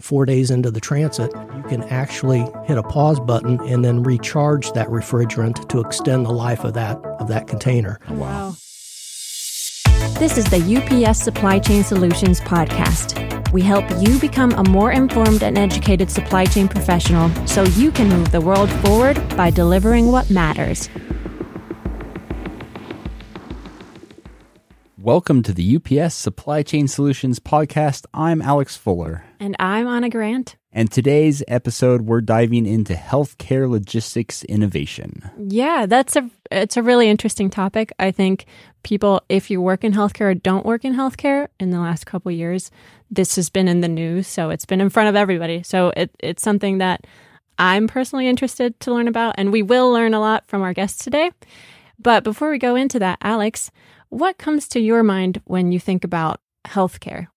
four days into the transit, you can actually hit a pause button and then recharge that refrigerant to extend the life of that of that container. Oh, wow. This is the UPS Supply Chain Solutions podcast. We help you become a more informed and educated supply chain professional so you can move the world forward by delivering what matters. Welcome to the UPS Supply Chain Solutions podcast. I'm Alex Fuller. And I'm Anna Grant. And today's episode, we're diving into healthcare logistics innovation. Yeah, that's a it's a really interesting topic. I think people, if you work in healthcare or don't work in healthcare, in the last couple years, this has been in the news, so it's been in front of everybody. So it, it's something that I'm personally interested to learn about, and we will learn a lot from our guests today. But before we go into that, Alex, what comes to your mind when you think about healthcare?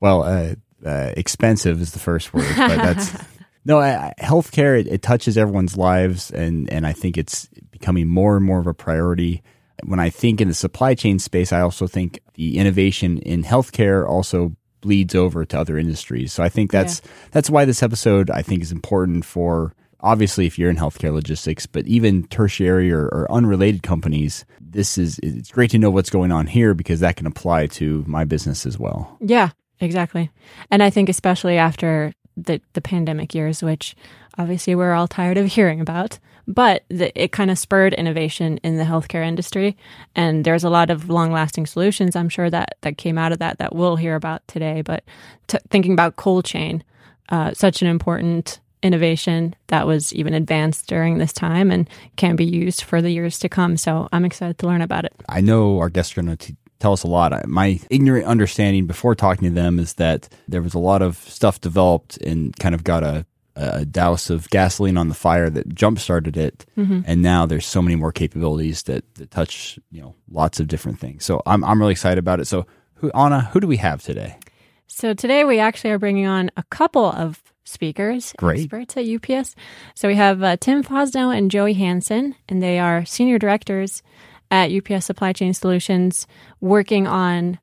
Well, uh, uh, expensive is the first word, but that's no I, healthcare. It, it touches everyone's lives, and and I think it's becoming more and more of a priority. When I think in the supply chain space, I also think the innovation in healthcare also bleeds over to other industries. So I think that's yeah. that's why this episode I think is important for obviously if you're in healthcare logistics, but even tertiary or, or, unrelated companies, this is it's great to know what's going on here because that can apply to my business as well. Yeah, exactly. And I think especially after the the pandemic years, which obviously we're all tired of hearing about, but the, it kind of spurred innovation in the healthcare industry, and there's a lot of long lasting solutions. I'm sure that that came out of that that we'll hear about today. But t- thinking about cold chain, uh, such an important innovation that was even advanced during this time and can be used for the years to come. So I'm excited to learn about it. I know our guests are going to tell us a lot. My ignorant understanding before talking to them is that there was a lot of stuff developed and kind of got a, a douse of gasoline on the fire that jump started it. Mm-hmm. And now there's so many more capabilities that, that touch, you know, lots of different things. So I'm, I'm really excited about it. So who, Anna, who do we have today? So today we actually are bringing on a couple of speakers, Great. experts at UPS. So we have uh, Tim Fosnough and Joey Hanson, and they are senior directors at UPS Supply Chain Solutions, working on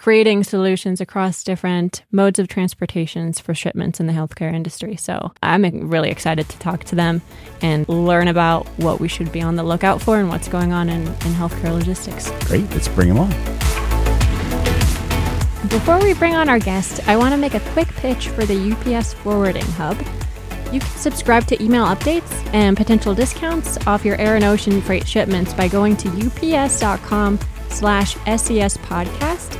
creating solutions across different modes of transportations for shipments in the healthcare industry. So I'm really excited to talk to them and learn about what we should be on the lookout for and what's going on in, in healthcare logistics. Great, let's bring them on. Before we bring on our guest, I want to make a quick pitch for the UPS Forwarding Hub. You can subscribe to email updates and potential discounts off your air and ocean freight shipments by going to ups.com slash SCS podcast.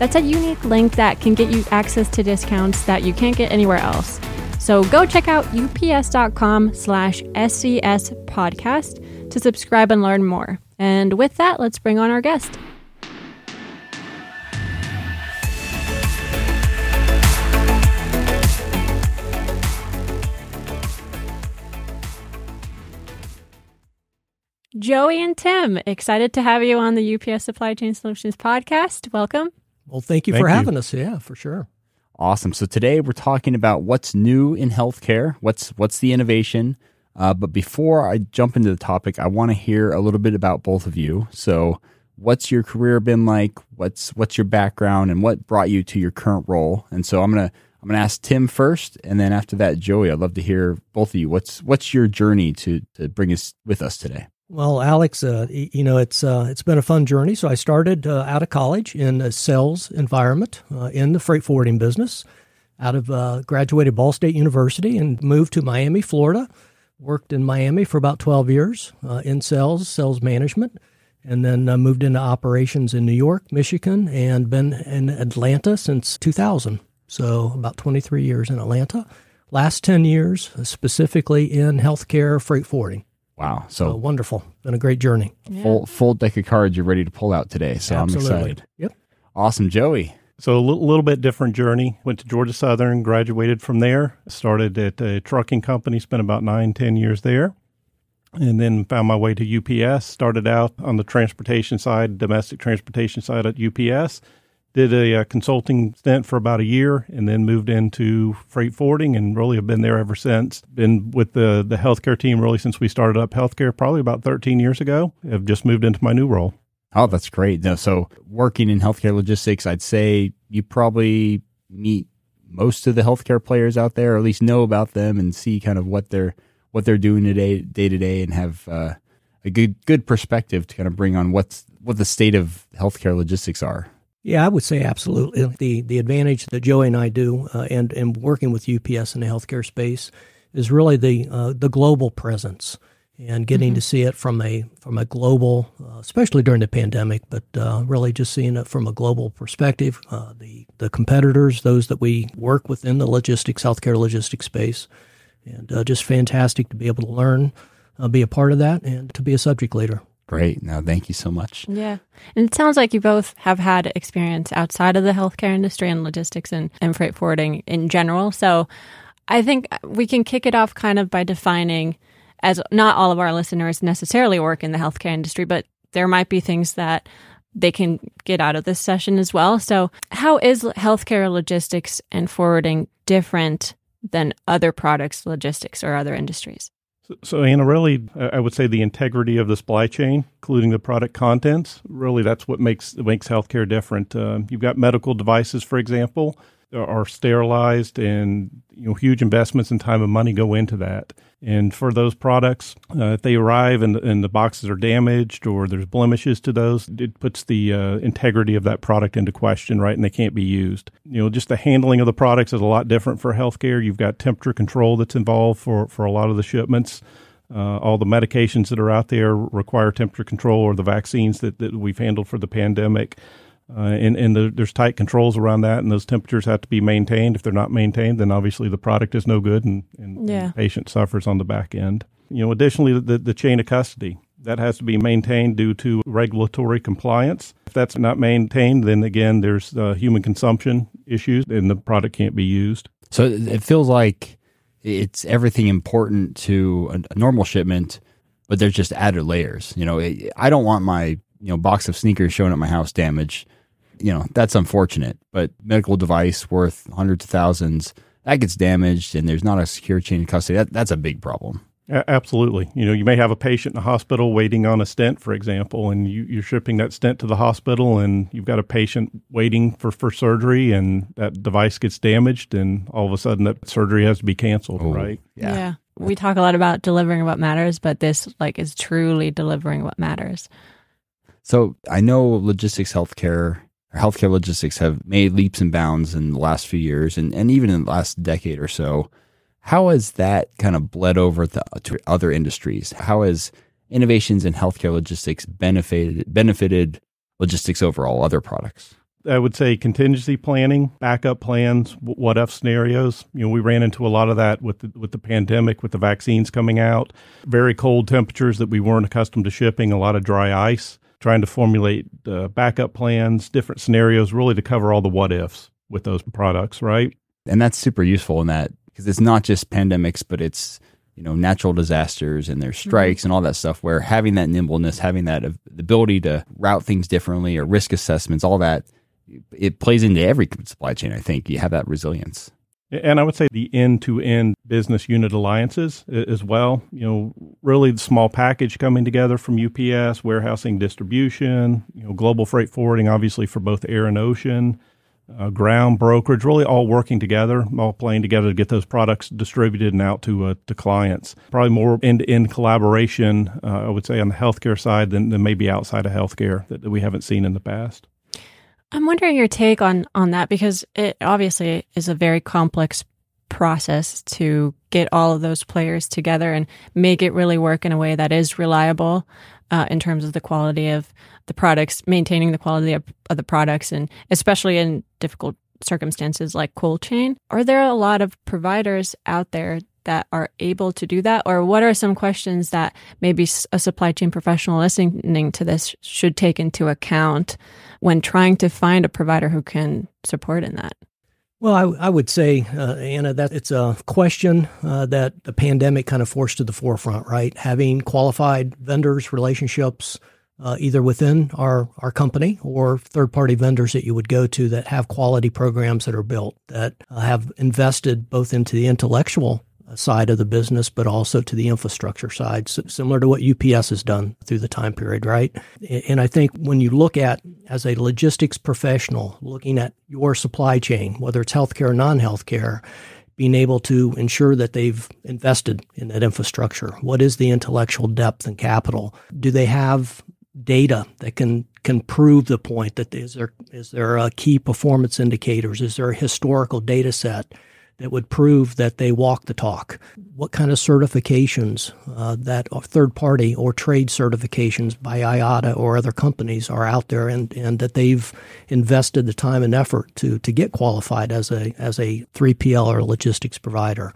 That's a unique link that can get you access to discounts that you can't get anywhere else. So go check out ups.com slash SCS podcast to subscribe and learn more. And with that, let's bring on our guest. Joey and Tim, excited to have you on the UPS Supply Chain Solutions podcast. Welcome. Well, thank you thank for you. having us. Yeah, for sure. Awesome. So today we're talking about what's new in healthcare. What's what's the innovation? Uh, but before I jump into the topic, I want to hear a little bit about both of you. So, what's your career been like? What's what's your background, and what brought you to your current role? And so I'm gonna I'm gonna ask Tim first, and then after that, Joey. I'd love to hear both of you. What's what's your journey to to bring us with us today? Well, Alex, uh, you know it's uh, it's been a fun journey. So I started uh, out of college in a sales environment uh, in the freight forwarding business. Out of uh, graduated Ball State University and moved to Miami, Florida. Worked in Miami for about twelve years uh, in sales, sales management, and then moved into operations in New York, Michigan, and been in Atlanta since 2000. So about 23 years in Atlanta. Last 10 years specifically in healthcare freight forwarding. Wow. So, so wonderful. Been a great journey. Yeah. Full full deck of cards you're ready to pull out today. So Absolutely. I'm excited. Yep. Awesome, Joey. So a little, little bit different journey. Went to Georgia Southern, graduated from there. Started at a trucking company, spent about nine, ten years there, and then found my way to UPS. Started out on the transportation side, domestic transportation side at UPS did a, a, uh, consulting stint for about a year and then moved into freight forwarding and really have been there ever since. Been with the, the healthcare team really since we started up healthcare probably about 13 years ago. Have just moved into my new role. Oh, that's great. So working in healthcare logistics, I'd say you probably meet most of the healthcare players out there, or at least know about them and see kind of what they're what they're doing today, day to day, and have uh, a good good perspective to kind of bring on what's what the state of healthcare logistics are. Yeah, I would say absolutely. The the advantage that Joey and I do, uh, and and working with UPS in the healthcare space, is really the uh, the global presence and getting mm-hmm. to see it from a from a global, uh, especially during the pandemic, but uh, really just seeing it from a global perspective. Uh, the the competitors, those that we work within the logistics, healthcare logistics space, and uh, just fantastic to be able to learn, uh, be a part of that, and to be a subject leader. Great. Now, thank you so much. Yeah. And it sounds like you both have had experience outside of the healthcare industry and logistics and, and freight forwarding in general. So I think we can kick it off kind of by defining, as not all of our listeners necessarily work in the healthcare industry, but there might be things that they can get out of this session as well. So, how is healthcare logistics and forwarding different than other products, logistics, or other industries? So, Anna, really, I would say the integrity of the supply chain, including the product contents, really that's what makes makes healthcare different. Uh, you've got medical devices, for example, are sterilized, and you know huge investments and time and money go into that. And for those products, uh, if they arrive and, and the boxes are damaged or there's blemishes to those, it puts the uh, integrity of that product into question, right? And they can't be used. You know, just the handling of the products is a lot different for healthcare. You've got temperature control that's involved for, for a lot of the shipments. Uh, all the medications that are out there require temperature control, or the vaccines that, that we've handled for the pandemic. Uh, and and the, there's tight controls around that, and those temperatures have to be maintained. If they're not maintained, then obviously the product is no good, and, and, yeah. and the patient suffers on the back end. You know, additionally, the, the chain of custody that has to be maintained due to regulatory compliance. If that's not maintained, then again, there's uh, human consumption issues, and the product can't be used. So it feels like it's everything important to a, a normal shipment, but there's just added layers. You know, I don't want my you know box of sneakers showing up my house damaged you know, that's unfortunate. But medical device worth hundreds of thousands that gets damaged and there's not a secure chain of custody. That, that's a big problem. absolutely. You know, you may have a patient in a hospital waiting on a stent, for example, and you, you're shipping that stent to the hospital and you've got a patient waiting for, for surgery and that device gets damaged and all of a sudden that surgery has to be canceled, oh, right? Yeah. yeah. We talk a lot about delivering what matters, but this like is truly delivering what matters. So I know logistics healthcare healthcare logistics have made leaps and bounds in the last few years and, and even in the last decade or so. How has that kind of bled over to, to other industries? How has innovations in healthcare logistics benefited benefited logistics overall, other products? I would say contingency planning, backup plans, what if scenarios. You know, we ran into a lot of that with the, with the pandemic, with the vaccines coming out, very cold temperatures that we weren't accustomed to shipping, a lot of dry ice trying to formulate uh, backup plans, different scenarios, really to cover all the what ifs with those products, right? And that's super useful in that because it's not just pandemics, but it's you know natural disasters and there's strikes mm-hmm. and all that stuff. Where having that nimbleness, having that ability to route things differently or risk assessments, all that it plays into every supply chain. I think you have that resilience. And I would say the end to end business unit alliances as well. You know, really the small package coming together from UPS, warehousing, distribution, you know, global freight forwarding, obviously for both air and ocean, uh, ground brokerage, really all working together, all playing together to get those products distributed and out to uh, to clients. Probably more end to end collaboration, uh, I would say, on the healthcare side than, than maybe outside of healthcare that, that we haven't seen in the past. I'm wondering your take on on that because it obviously is a very complex process to get all of those players together and make it really work in a way that is reliable uh, in terms of the quality of the products, maintaining the quality of, of the products, and especially in difficult circumstances like cold chain. Are there a lot of providers out there that are able to do that? Or what are some questions that maybe a supply chain professional listening to this should take into account when trying to find a provider who can support in that? Well, I, I would say, uh, Anna, that it's a question uh, that the pandemic kind of forced to the forefront, right? Having qualified vendors, relationships, uh, either within our, our company or third party vendors that you would go to that have quality programs that are built, that uh, have invested both into the intellectual side of the business, but also to the infrastructure side, so similar to what UPS has done through the time period, right? And I think when you look at, as a logistics professional, looking at your supply chain, whether it's healthcare or non healthcare, being able to ensure that they've invested in that infrastructure. What is the intellectual depth and capital? Do they have data that can can prove the point that is there is there a key performance indicators? Is there a historical data set that would prove that they walk the talk? What kind of certifications uh, that third party or trade certifications by IATA or other companies are out there, and, and that they've invested the time and effort to to get qualified as a as a 3PL or logistics provider?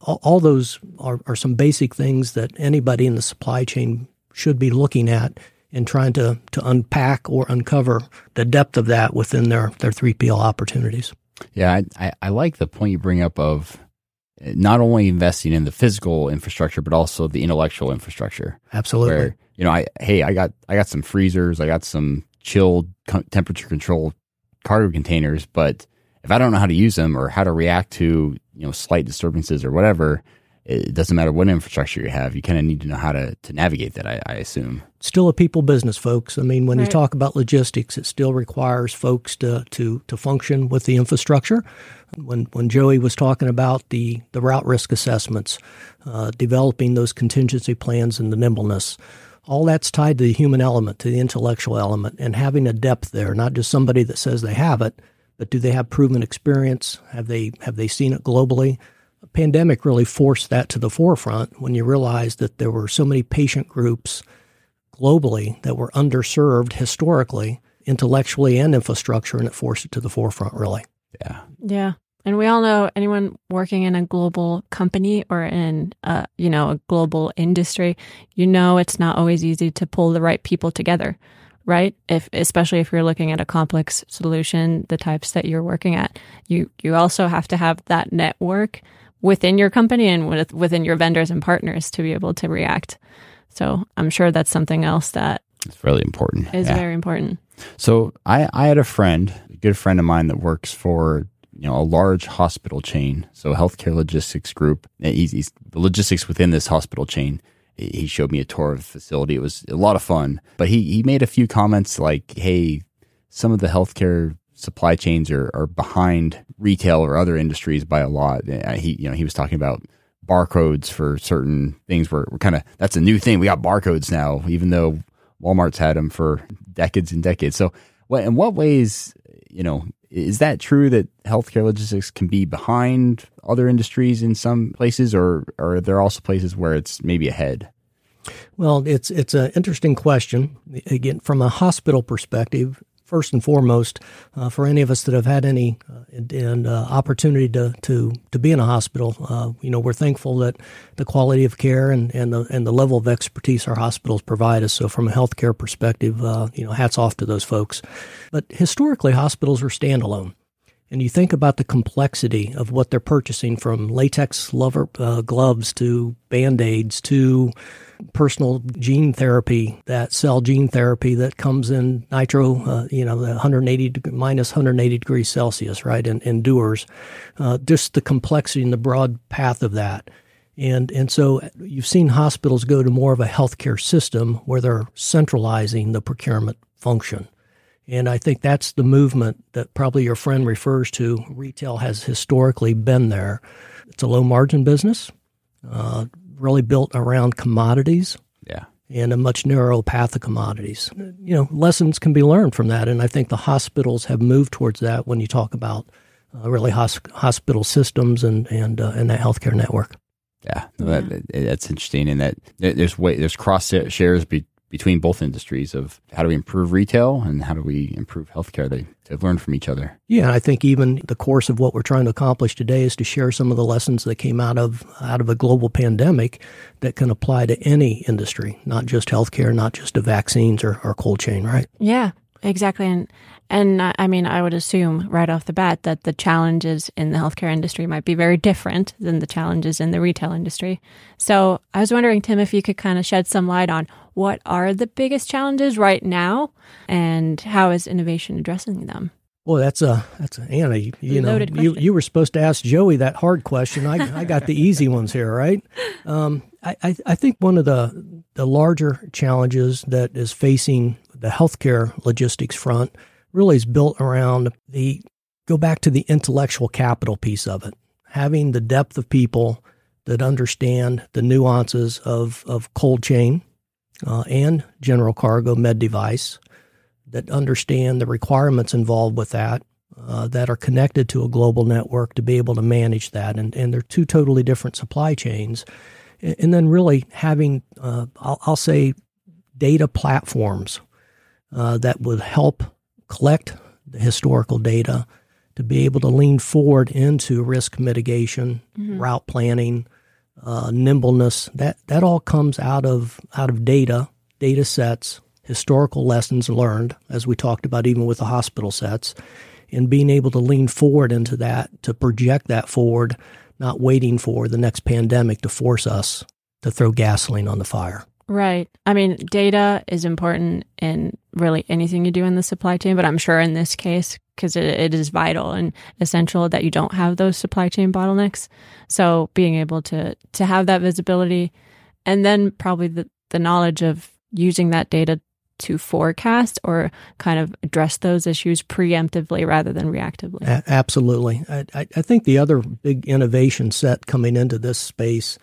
All, all those are, are some basic things that anybody in the supply chain should be looking at and trying to, to unpack or uncover the depth of that within their, their 3PL opportunities. Yeah, I, I, I like the point you bring up of eh, not only investing in the physical infrastructure, but also the intellectual infrastructure. Absolutely. Where, you know, I, hey, I got, I got some freezers, I got some chilled temperature controlled cargo containers, but if I don't know how to use them or how to react to, you know, slight disturbances or whatever, it doesn't matter what infrastructure you have. You kind of need to know how to, to navigate that, I, I assume. Still a people business, folks. I mean, when right. you talk about logistics, it still requires folks to, to, to function with the infrastructure. When, when Joey was talking about the, the route risk assessments, uh, developing those contingency plans and the nimbleness, all that's tied to the human element, to the intellectual element, and having a depth there, not just somebody that says they have it, but do they have proven experience? Have they have they seen it globally? Pandemic really forced that to the forefront when you realized that there were so many patient groups globally that were underserved historically, intellectually, and infrastructure, and it forced it to the forefront, really. Yeah. Yeah. And we all know anyone working in a global company or in, a, you know, a global industry, you know, it's not always easy to pull the right people together, right? If especially if you're looking at a complex solution, the types that you're working at, you you also have to have that network within your company and with, within your vendors and partners to be able to react. So I'm sure that's something else that it's really important. Is yeah. very important. So I, I had a friend, a good friend of mine that works for you know a large hospital chain, so healthcare logistics group. He's, he's the logistics within this hospital chain. He showed me a tour of the facility. It was a lot of fun, but he he made a few comments like, "Hey, some of the healthcare supply chains are, are behind retail or other industries by a lot. Uh, he, you know, he was talking about barcodes for certain things where we're kind of, that's a new thing. We got barcodes now, even though Walmart's had them for decades and decades. So what, in what ways, you know, is that true that healthcare logistics can be behind other industries in some places or, or are there also places where it's maybe ahead? Well, it's it's an interesting question. Again, from a hospital perspective, first and foremost, uh, for any of us that have had any uh, and, uh, opportunity to, to to be in a hospital, uh, you know, we're thankful that the quality of care and, and the and the level of expertise our hospitals provide us. So, from a healthcare perspective, uh, you know, hats off to those folks. But historically, hospitals are standalone and you think about the complexity of what they're purchasing from latex lover, uh, gloves to band aids to personal gene therapy, that cell gene therapy that comes in nitro, uh, you know, the 180 minus 180 degrees Celsius, right, and endures. Uh, just the complexity and the broad path of that. And, and so you've seen hospitals go to more of a healthcare system where they're centralizing the procurement function. And I think that's the movement that probably your friend refers to. Retail has historically been there. It's a low margin business, uh, really built around commodities. Yeah. And a much narrower path of commodities. You know, lessons can be learned from that. And I think the hospitals have moved towards that when you talk about uh, really hosp- hospital systems and, and, uh, and that healthcare network. Yeah, no, that, that's interesting. And that there's way, there's cross shares be, between both industries of how do we improve retail and how do we improve healthcare. They have learned from each other. Yeah, I think even the course of what we're trying to accomplish today is to share some of the lessons that came out of out of a global pandemic that can apply to any industry, not just healthcare, not just to vaccines or, or cold chain, right? Yeah, exactly. And and I mean, I would assume right off the bat that the challenges in the healthcare industry might be very different than the challenges in the retail industry. So I was wondering, Tim, if you could kind of shed some light on what are the biggest challenges right now and how is innovation addressing them? Well, that's a that's a Anna. You, you know, you you were supposed to ask Joey that hard question. I I got the easy ones here, right? Um, I, I I think one of the the larger challenges that is facing the healthcare logistics front really is built around the go back to the intellectual capital piece of it, having the depth of people that understand the nuances of of cold chain uh, and general cargo med device that understand the requirements involved with that, uh, that are connected to a global network to be able to manage that. And, and they're two totally different supply chains. And, then really having, uh, I'll, I'll say, data platforms uh, that would help collect the historical data to be able to lean forward into risk mitigation, route planning, uh, nimbleness. That that all comes out of out of data, data sets, historical lessons learned, as we talked about, even with the hospital sets, and being able to lean forward into that to project that forward, not waiting for the next pandemic to force us to throw gasoline on the fire. Right. I mean, data is important in really anything you do in the supply chain, but I'm sure in this case, because it, it is vital and essential that you don't have those supply chain bottlenecks. So being able to to have that visibility, and then probably the the knowledge of using that data to forecast or kind of address those issues preemptively rather than reactively. A- absolutely. I, I I think the other big innovation set coming into this space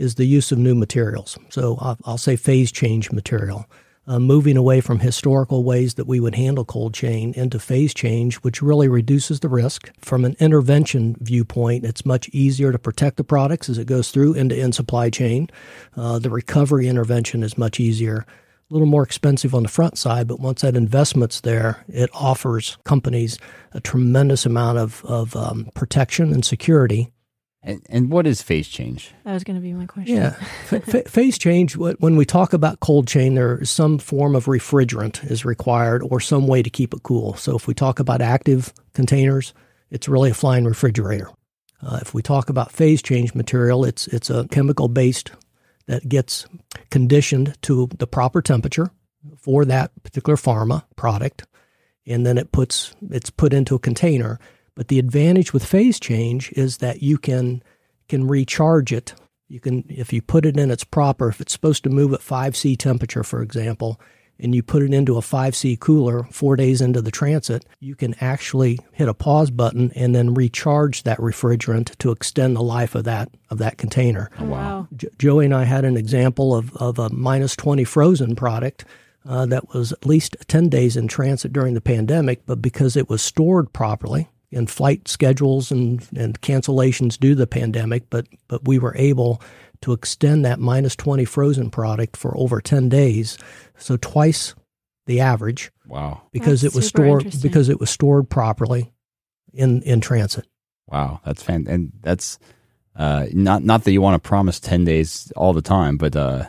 is the use of new materials. So I'll, I'll say phase change material, uh, moving away from historical ways that we would handle cold chain into phase change, which really reduces the risk. From an intervention viewpoint, it's much easier to protect the products as it goes through end to end supply chain. Uh, the recovery intervention is much easier. A little more expensive on the front side, but once that investment's there, it offers companies a tremendous amount of, of um, protection and security. And, and what is phase change? That was going to be my question. Yeah. F- f- phase change, when we talk about cold chain, there is some form of refrigerant is required or some way to keep it cool. So if we talk about active containers, it's really a flying refrigerator. Uh, if we talk about phase change material, it's, it's a chemical based that gets conditioned to the proper temperature for that particular pharma product, and then it puts it's put into a container. But the advantage with phase change is that you can can recharge it. You can if you put it in its proper, if it's supposed to move at 5C temperature, for example, and you put it into a 5C cooler four days into the transit, you can actually hit a pause button and then recharge that refrigerant to extend the life of that of that container. Oh, wow. Jo- Joey and I had an example of, of a minus 20 frozen product uh, that was at least 10 days in transit during the pandemic, but because it was stored properly, and flight schedules and, and cancellations due to the pandemic, but, but we were able to extend that minus 20 frozen product for over 10 days. So twice the average Wow. because That's it was stored because it was stored properly in, in transit. Wow. That's fan and that's uh not not that you want to promise 10 days all the time, but uh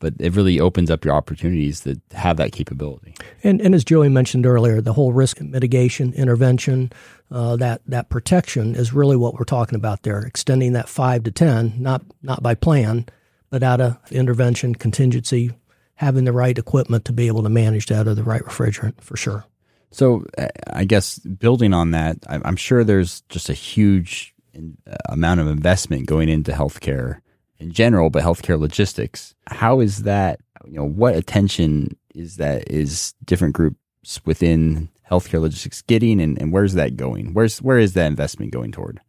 but it really opens up your opportunities that have that capability. And, and as Joey mentioned earlier, the whole risk mitigation, intervention, uh, that that protection is really what we're talking about there. Extending that five to ten, not not by plan, but out of intervention, contingency, having the right equipment to be able to manage that or the right refrigerant for sure. So uh, I guess building on that, I- I'm sure there's just a huge uh, amount of investment going into healthcare in general, but healthcare logistics. How is that? You know, what attention is that is different groups within healthcare logistics getting, and, and where's that going? Where's where is that investment going toward?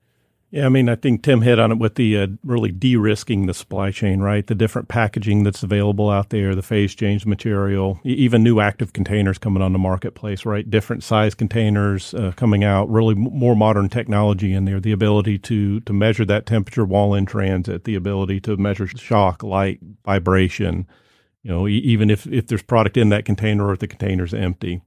Yeah, I mean, I think Tim hit on it with the uh, really de-risking the supply chain, right? The different packaging that's available out there, the phase change material, even new active containers coming on the marketplace, right? Different size containers uh, coming out, really more modern technology in there. The ability to to measure that temperature while in transit, the ability to measure shock, light, vibration. You know, e- even if if there's product in that container or if the container's empty,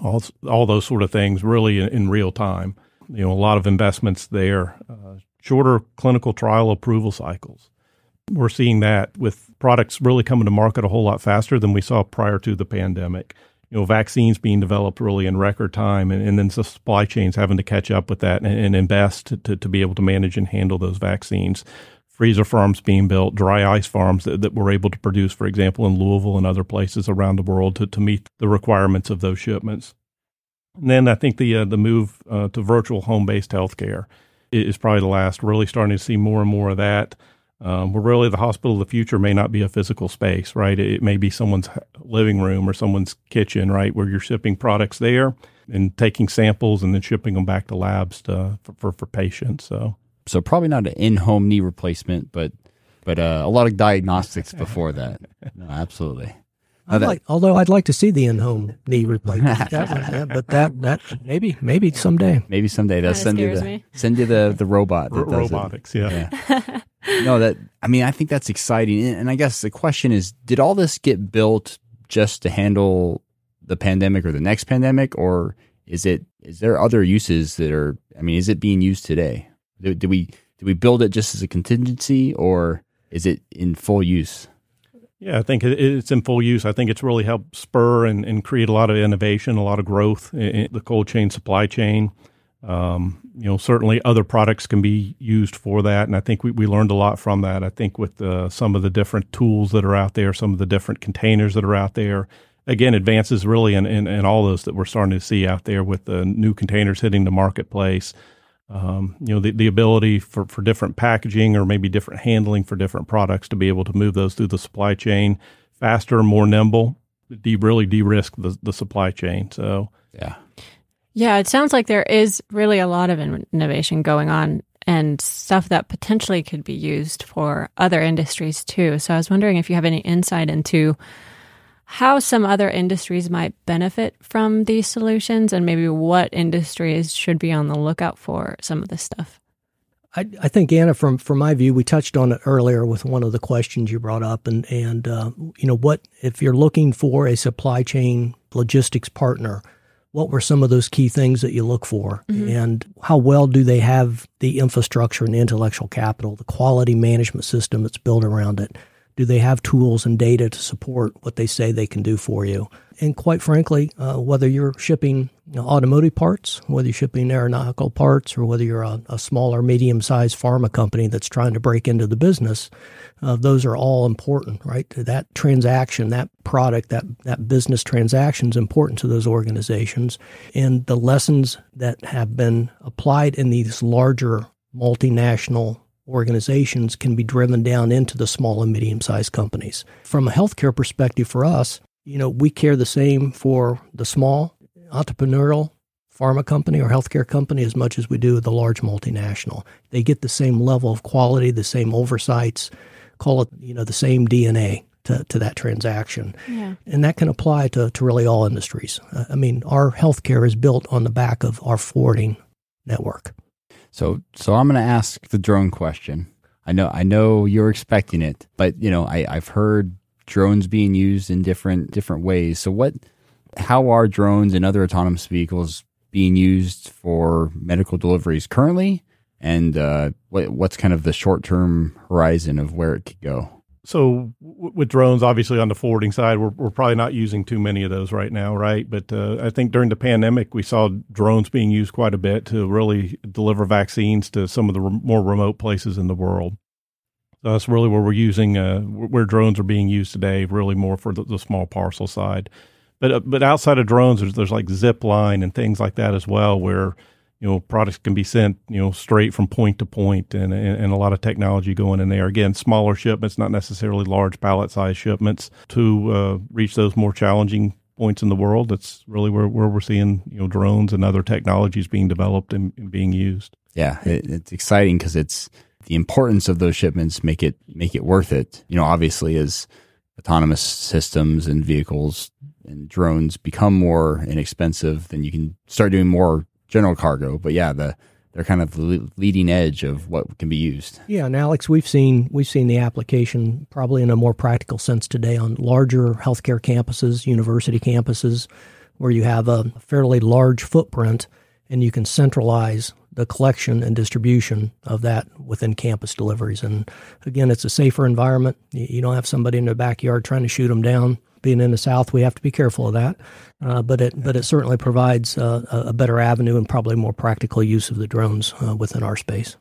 all all those sort of things really in, in real time you know, a lot of investments there, uh, shorter clinical trial approval cycles. We're seeing that with products really coming to market a whole lot faster than we saw prior to the pandemic. You know, vaccines being developed really in record time, and, and then the supply chains having to catch up with that and, and invest to, to, to be able to manage and handle those vaccines. Freezer farms being built, dry ice farms that, that we're able to produce, for example, in Louisville and other places around the world to, to meet the requirements of those shipments. And then I think the uh, the move uh, to virtual home based healthcare is probably the last. Really starting to see more and more of that. Um, where really the hospital of the future may not be a physical space, right? It, may be someone's living room or someone's kitchen, right, where you're shipping products there and taking samples and then shipping them back to labs to, for, for, for patients. So, so probably not an in-home knee replacement, but but uh, a lot of diagnostics before that. No, absolutely. I'd like, although I'd like to see the in-home knee replacement, that one, yeah, but that that maybe maybe someday. Maybe someday they'll send you the me. send you the the robot. That R- robotics, yeah. yeah. no, that I mean I think that's exciting, and I guess the question is, did all this get built just to handle the pandemic or the next pandemic, or is it is there other uses that are? I mean, is it being used today? Do, do we do we build it just as a contingency, or is it in full use? Yeah, I think it's in full use. I think it's really helped spur and, and create a lot of innovation, a lot of growth in the cold chain supply chain. Um, you know, certainly other products can be used for that, and I think we, we learned a lot from that. I think with uh, some of the different tools that are out there, some of the different containers that are out there, again, advances really in, in, in all those that we're starting to see out there with the new containers hitting the marketplace. Um, you know, the, the ability for, for different packaging or maybe different handling for different products to be able to move those through the supply chain faster, more nimble, de- really de-risk the, the supply chain. So, yeah. Yeah, it sounds like there is really a lot of innovation going on and stuff that potentially could be used for other industries too. So I was wondering if you have any insight into how some other industries might benefit from these solutions and maybe what industries should be on the lookout for some of this stuff. I, I think Anna, from from my view, we touched on it earlier with one of the questions you brought up, and and uh, you know what if you're looking for a supply chain logistics partner, what were some of those key things that you look for, mm-hmm. and how well do they have the infrastructure and the intellectual capital, the quality management system that's built around it? Do they have tools and data to support what they say they can do for you? And quite frankly, uh, whether you're shipping you know, automotive parts, whether you're shipping aeronautical parts, or whether you're a, a small or medium sized pharma company that's trying to break into the business, uh, those are all important, right? That transaction, that product, that, that business transaction is important to those organizations. And the lessons that have been applied in these larger multinational organizations can be driven down into the small and medium sized companies. From a healthcare perspective for us, you know, we care the same for the small entrepreneurial pharma company or healthcare company as much as we do the large multinational. They get the same level of quality, the same oversights, call it, you know, the same DNA to, to that transaction. Yeah. And that can apply to, to really all industries. Uh, I mean, our healthcare is built on the back of our forwarding network. So, so I'm going to ask the drone question. I know, I know you're expecting it, but you know, I, I've heard drones being used in different different ways. So, what, how are drones and other autonomous vehicles being used for medical deliveries currently? And uh, what, what's kind of the short term horizon of where it could go? So w- with drones, obviously on the forwarding side, we're, we're probably not using too many of those right now, right? But uh, I think during the pandemic, we saw drones being used quite a bit to really deliver vaccines to some of the re- more remote places in the world. So that's really where we're using, uh, where drones are being used today, really more for the, the small parcel side. But uh, but outside of drones, there's, there's like Zipline and things like that as well, where you know products can be sent you know straight from point to point and, and, and a lot of technology going in there. Again smaller shipments not necessarily large pallet size shipments to uh, reach those more challenging points in the world. That's really where, where we're seeing you know drones and other technologies being developed and, and being used. Yeah it, it's exciting because it's the importance of those shipments make it make it worth it. You know obviously as autonomous systems and vehicles and drones become more inexpensive then you can start doing more general cargo. But yeah, the they're kind of the leading edge of what can be used. Yeah, and Alex, we've seen we've seen the application probably in a more practical sense today on larger healthcare campuses, university campuses, where you have a fairly large footprint and you can centralize the collection and distribution of that within campus deliveries. And again, it's a safer environment. You don't have somebody in the backyard trying to shoot them down being in the South, we have to be careful of that. Uh, but it but it certainly provides uh, a better avenue and probably more practical use of the drones uh, within our space.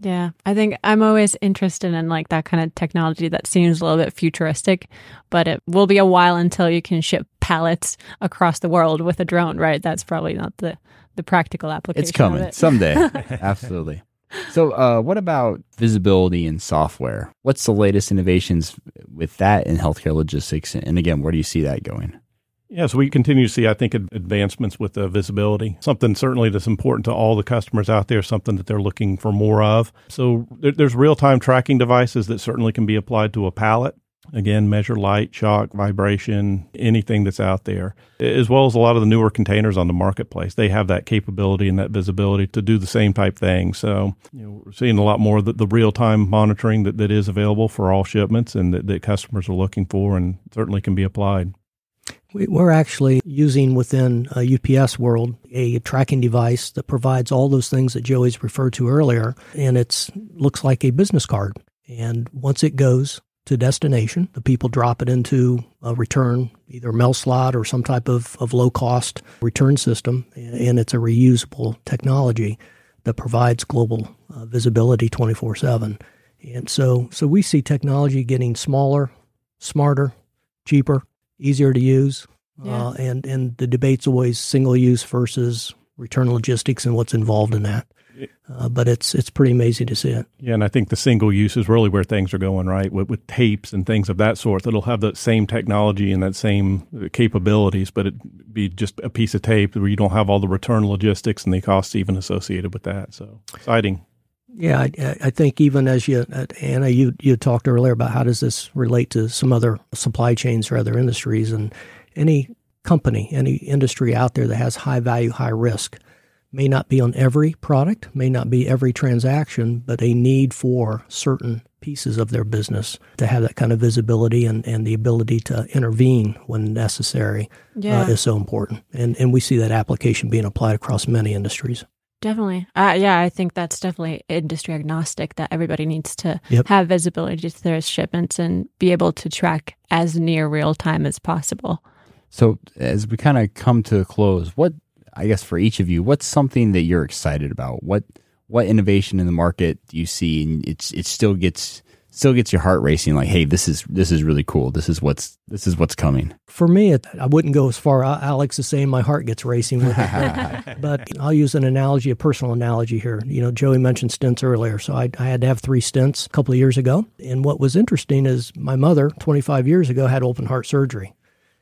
Yeah, I think I'm always interested in like that kind of technology that seems a little bit futuristic, but it will be a while until you can ship pallets across the world with a drone, right? That's probably not the the practical application. It's coming of it. someday. Absolutely. So, uh, what about visibility and software? What's the latest innovations with that in healthcare logistics? And again, where do you see that going? Yeah, so we continue to see, I think, advancements with the visibility. Something certainly that's important to all the customers out there, something that they're looking for more of. So there, there's real time tracking devices that certainly can be applied to a pallet. Again, measure light, shock, vibration, anything that's out there, as well as a lot of the newer containers on the marketplace. They have that capability and that visibility to do the same type thing. So, you know, we're seeing a lot more of the, the real time monitoring that, that is available for all shipments and that, that customers are looking for and certainly can be applied. We- We're actually using within uh, a UPS world a tracking device that provides all those things that Joey's referred to earlier, and it looks like a business card. And once it goes to destination, the people drop it into a return, either mail slot or some type of, of low cost return system, and it's a reusable technology that provides global uh, visibility 24 7. And so, so we see technology getting smaller, smarter, cheaper, easier to use. Yeah. Uh, and, and the debate's always single use versus return logistics and what's involved in that. Uh, but it's it's pretty amazing to see it. Yeah, and I think the single use is really where things are going, right? With, with tapes and things of that sort, that'll have that same technology and that same uh, capabilities, but it be just a piece of tape where you don't have all the return logistics and the costs even associated with that. So exciting. Yeah, I, I think even as you, uh, Anna, you you talked earlier about how does this relate to some other supply chains or other industries, and any company, any industry out there that has high value, high risk, may not be on every product, may not be every transaction, but a need for certain pieces of their business to have that kind of visibility and, and the ability to intervene when necessary Yeah. uh, is so important. And and we see that application being applied across many industries. Definitely. Uh, yeah, I think that's definitely industry agnostic that everybody needs to Yep. have visibility to their shipments and be able to track as near real time as possible. So, as we kind of come to a close, what I guess for each of you, what's something that you're excited about? What what innovation in the market do you see, and it's it still gets still gets your heart racing? Like, hey, this is this is really cool. This is what's this is what's coming. For me, it, I wouldn't go as far. Alex is saying my heart gets racing with it, but I'll use an analogy, a personal analogy here. You know, Joey mentioned stents earlier, so I, I had to have three stents a couple of years ago. And what was interesting is my mother, 25 years ago, had open heart surgery.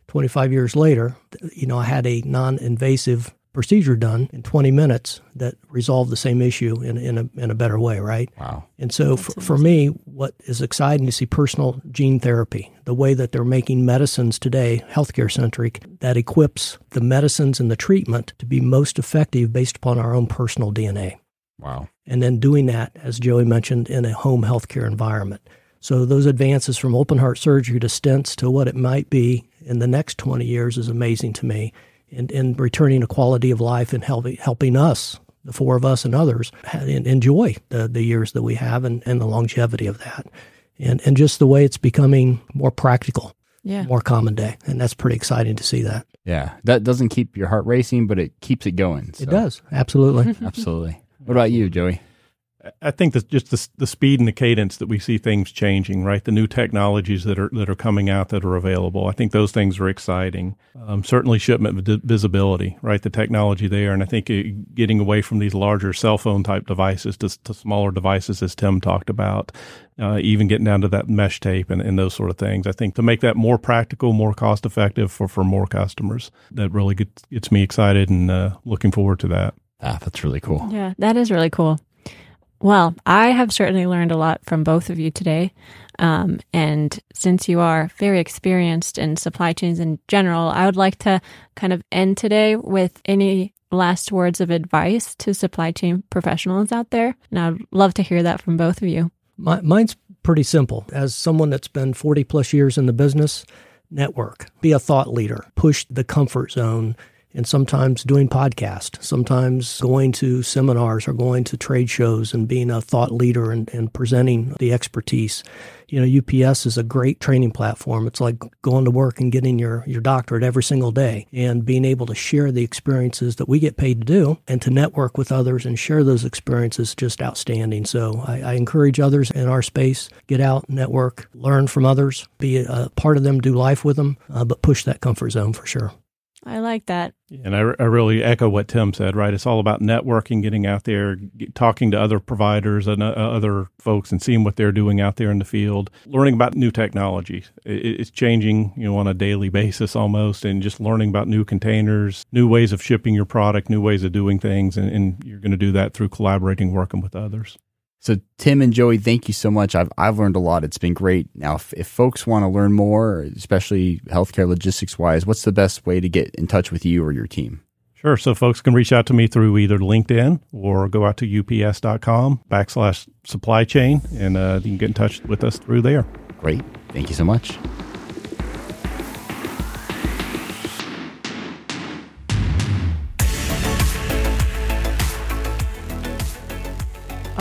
25 years later, you know, I had a non-invasive procedure done in 20 minutes that resolved the same issue in, in, a, in a better way, right? Wow. And so for, for me, what is exciting to see personal gene therapy, the way that they're making medicines today, healthcare centric, that equips the medicines and the treatment to be most effective based upon our own personal DNA. Wow. And then doing that, as Joey mentioned, in a home healthcare environment. So those advances from open heart surgery to stents to what it might be in the next 20 years is amazing to me. And, and returning a quality of life and helping, helping us, the four of us and others, ha- enjoy the, the years that we have and, and the longevity of that. And, and just the way it's becoming more practical, Yeah. more common day. And that's pretty exciting to see that. Yeah, that doesn't keep your heart racing, but it keeps it going. so- It does. Absolutely. Absolutely. What about you, Joey? I think that just the, the speed and the cadence that we see things changing, right? The new technologies that are that are coming out that are available. I think those things are exciting. Um, certainly, shipment visibility, right? The technology there, and I think uh, getting away from these larger cell phone type devices to, to smaller devices, as Tim talked about, uh, even getting down to that mesh tape and, and those sort of things. I think to make that more practical, more cost effective for for more customers, that really gets gets me excited and uh, looking forward to that. Ah, that's really cool. Yeah, that is really cool. Well, I have certainly learned a lot from both of you today. Um, and since you are very experienced in supply chains in general, I would like to kind of end today with any last words of advice to supply chain professionals out there. And I'd love to hear that from both of you. My, mine's pretty simple. As someone that's been 40 plus years in the business, network, be a thought leader, push the comfort zone and sometimes doing podcasts, sometimes going to seminars or going to trade shows and being a thought leader and, and presenting the expertise. You know, UPS is a great training platform. It's like going to work and getting your, your doctorate every single day and being able to share the experiences that we get paid to do and to network with others and share those experiences just outstanding. So I, I encourage others in our space, get out, network, learn from others, be a part of them, do life with them, uh, but push that comfort zone for sure. I like that. And I, I really echo what Tim said, right? It's all about networking, getting out there, get, talking to other providers and uh, other folks and seeing what they're doing out there in the field, learning about new technology. It, it's changing, you know, on a daily basis almost, and just learning about new containers, new ways of shipping your product, new ways of doing things. And, and you're going to do that through collaborating, working with others. So Tim and Joey, thank you so much. I've I've learned a lot. It's been great. Now, if, if folks want to learn more, especially healthcare logistics wise, what's the best way to get in touch with you or your team? Sure. So folks can reach out to me through either LinkedIn or go out to ups.com backslash supply chain, and uh, you can get in touch with us through there. Great. Thank you so much.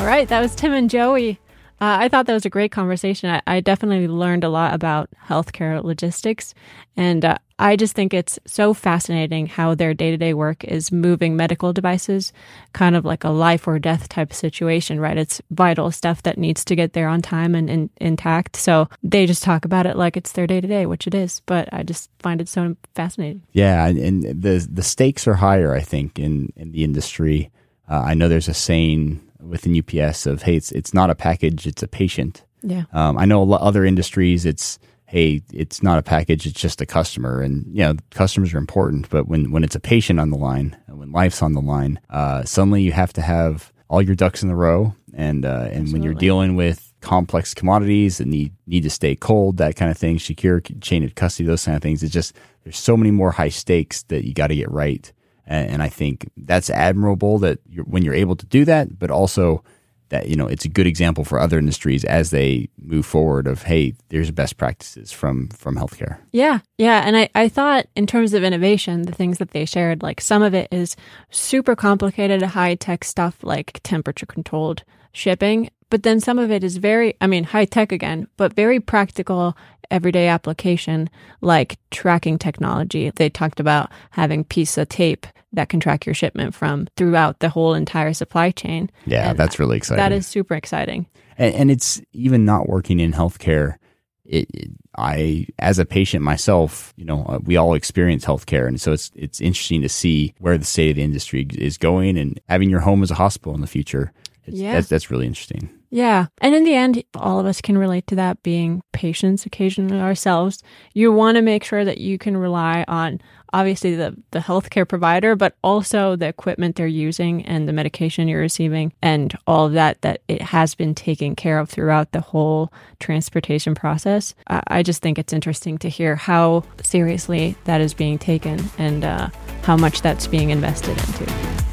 All right, that was Tim and Joey. Uh, I thought that was a great conversation. I, I, definitely learned a lot about healthcare logistics. And uh, I just think it's so fascinating how their day to day work is moving medical devices, kind of like a life or death type situation, right? It's vital stuff that needs to get there on time and, intact. So they just talk about it like it's their day to day, which it is. But I just find it so fascinating. Yeah. And the, the stakes are higher, I think, in, in the industry. Uh, I know there's a saying within UPS of hey, it's it's not a package, it's a patient. Yeah. Um, I know a lot other industries, it's hey, it's not a package, it's just a customer, and you know customers are important, but when when it's a patient on the line, when life's on the line, uh, suddenly you have to have all your ducks in a row, and uh, and Absolutely. when you're dealing with complex commodities that need need to stay cold, that kind of thing, secure chain of custody, those kind of things. It's just there's so many more high stakes that you got to get right and, I think that's admirable that you're, when you're able to do that, but also that you know it's a good example for other industries as they move forward of hey there's best practices from from healthcare. Yeah. Yeah. And i i thought in terms of innovation the things that they shared like some of it is super complicated high tech stuff like temperature controlled shipping but then some of it is very i mean high tech again but very practical everyday application like tracking technology. They talked about having piece of tape that can track your shipment from throughout the whole entire supply chain. Yeah, and that's really exciting. That is super exciting. And, and it's even not working in healthcare. It, it, I, as a patient myself, you know, uh, we all experience healthcare, and so it's it's interesting to see where the state of the industry is going, and having your home as a hospital in the future. yeah, that's, that's really interesting. Yeah. And in the end, all of us can relate to that being patients occasionally ourselves. You want to make sure that you can rely on obviously the, the healthcare provider, but also the equipment they're using and the medication you're receiving and all of that, that it has been taken care of throughout the whole transportation process. I, I just think it's interesting to hear how seriously that is being taken and uh, how much that's being invested into.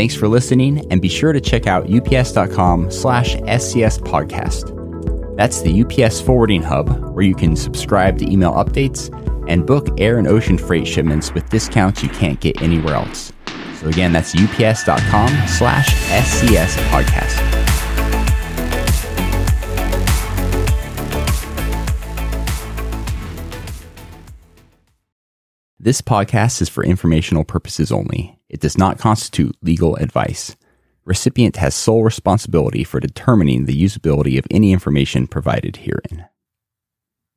Thanks for listening, and be sure to check out ups.com slash SCS podcast. That's the UPS forwarding hub where you can subscribe to email updates and book air and ocean freight shipments with discounts you can't get anywhere else. So again, that's ups.com slash SCS podcast. This podcast is for informational purposes only. It does not constitute legal advice. Recipient has sole responsibility for determining the usability of any information provided herein.